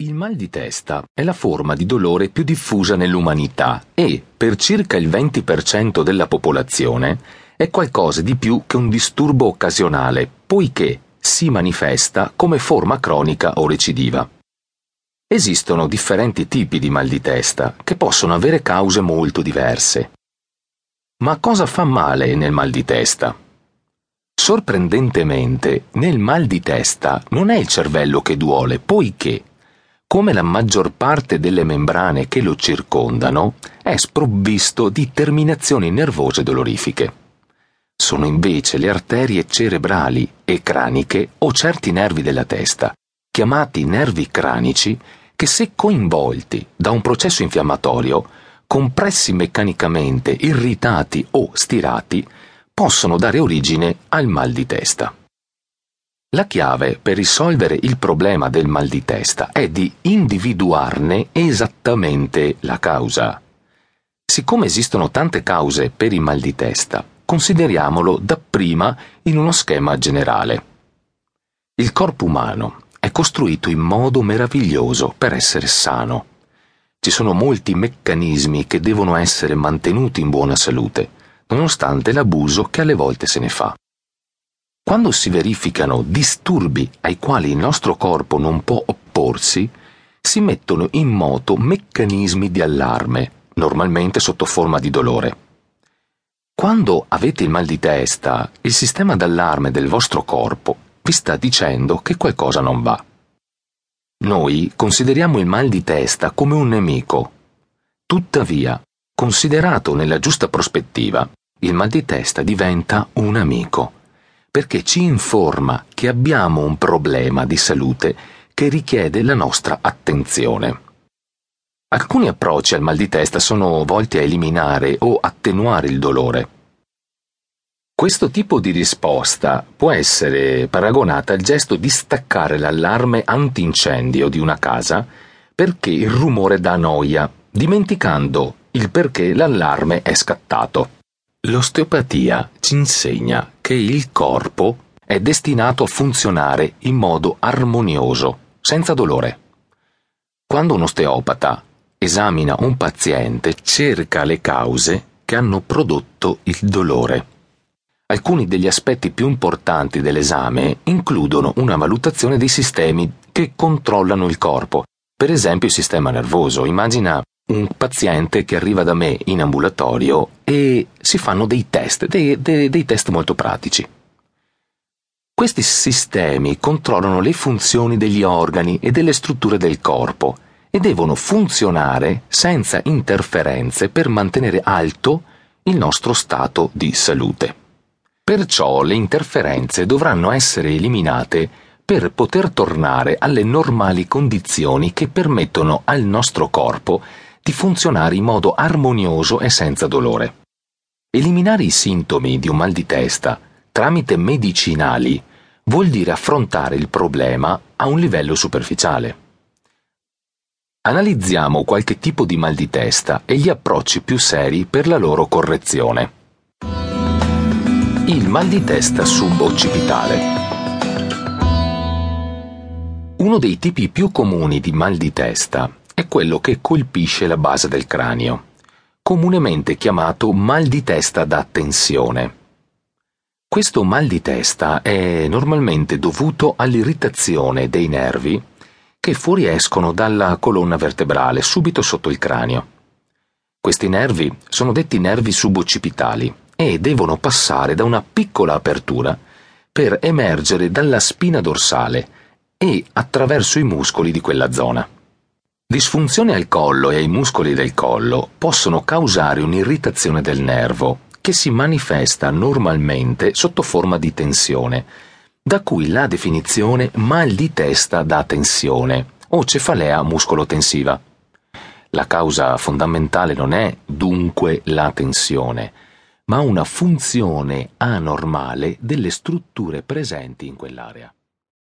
Il mal di testa è la forma di dolore più diffusa nell'umanità e, per circa il 20% della popolazione, è qualcosa di più che un disturbo occasionale, poiché si manifesta come forma cronica o recidiva. Esistono differenti tipi di mal di testa che possono avere cause molto diverse. Ma cosa fa male nel mal di testa? Sorprendentemente, nel mal di testa non è il cervello che duole, poiché come la maggior parte delle membrane che lo circondano, è sprovvisto di terminazioni nervose dolorifiche. Sono invece le arterie cerebrali e craniche o certi nervi della testa, chiamati nervi cranici, che se coinvolti da un processo infiammatorio, compressi meccanicamente, irritati o stirati, possono dare origine al mal di testa. La chiave per risolvere il problema del mal di testa è di individuarne esattamente la causa. Siccome esistono tante cause per il mal di testa, consideriamolo dapprima in uno schema generale. Il corpo umano è costruito in modo meraviglioso per essere sano. Ci sono molti meccanismi che devono essere mantenuti in buona salute, nonostante l'abuso che alle volte se ne fa. Quando si verificano disturbi ai quali il nostro corpo non può opporsi, si mettono in moto meccanismi di allarme, normalmente sotto forma di dolore. Quando avete il mal di testa, il sistema d'allarme del vostro corpo vi sta dicendo che qualcosa non va. Noi consideriamo il mal di testa come un nemico. Tuttavia, considerato nella giusta prospettiva, il mal di testa diventa un amico perché ci informa che abbiamo un problema di salute che richiede la nostra attenzione. Alcuni approcci al mal di testa sono volti a eliminare o attenuare il dolore. Questo tipo di risposta può essere paragonata al gesto di staccare l'allarme antincendio di una casa perché il rumore dà noia, dimenticando il perché l'allarme è scattato. L'osteopatia ci insegna che il corpo è destinato a funzionare in modo armonioso, senza dolore. Quando un osteopata esamina un paziente, cerca le cause che hanno prodotto il dolore. Alcuni degli aspetti più importanti dell'esame includono una valutazione dei sistemi che controllano il corpo, per esempio il sistema nervoso. Immagina un paziente che arriva da me in ambulatorio e si fanno dei test, dei, dei, dei test molto pratici. Questi sistemi controllano le funzioni degli organi e delle strutture del corpo e devono funzionare senza interferenze per mantenere alto il nostro stato di salute. Perciò le interferenze dovranno essere eliminate per poter tornare alle normali condizioni che permettono al nostro corpo di funzionare in modo armonioso e senza dolore. Eliminare i sintomi di un mal di testa tramite medicinali vuol dire affrontare il problema a un livello superficiale. Analizziamo qualche tipo di mal di testa e gli approcci più seri per la loro correzione. Il mal di testa suboccipitale. Uno dei tipi più comuni di mal di testa quello che colpisce la base del cranio, comunemente chiamato mal di testa da tensione. Questo mal di testa è normalmente dovuto all'irritazione dei nervi che fuoriescono dalla colonna vertebrale subito sotto il cranio. Questi nervi sono detti nervi suboccipitali e devono passare da una piccola apertura per emergere dalla spina dorsale e attraverso i muscoli di quella zona. Disfunzioni al collo e ai muscoli del collo possono causare un'irritazione del nervo che si manifesta normalmente sotto forma di tensione, da cui la definizione mal di testa da tensione o cefalea muscolotensiva. La causa fondamentale non è dunque la tensione, ma una funzione anormale delle strutture presenti in quell'area.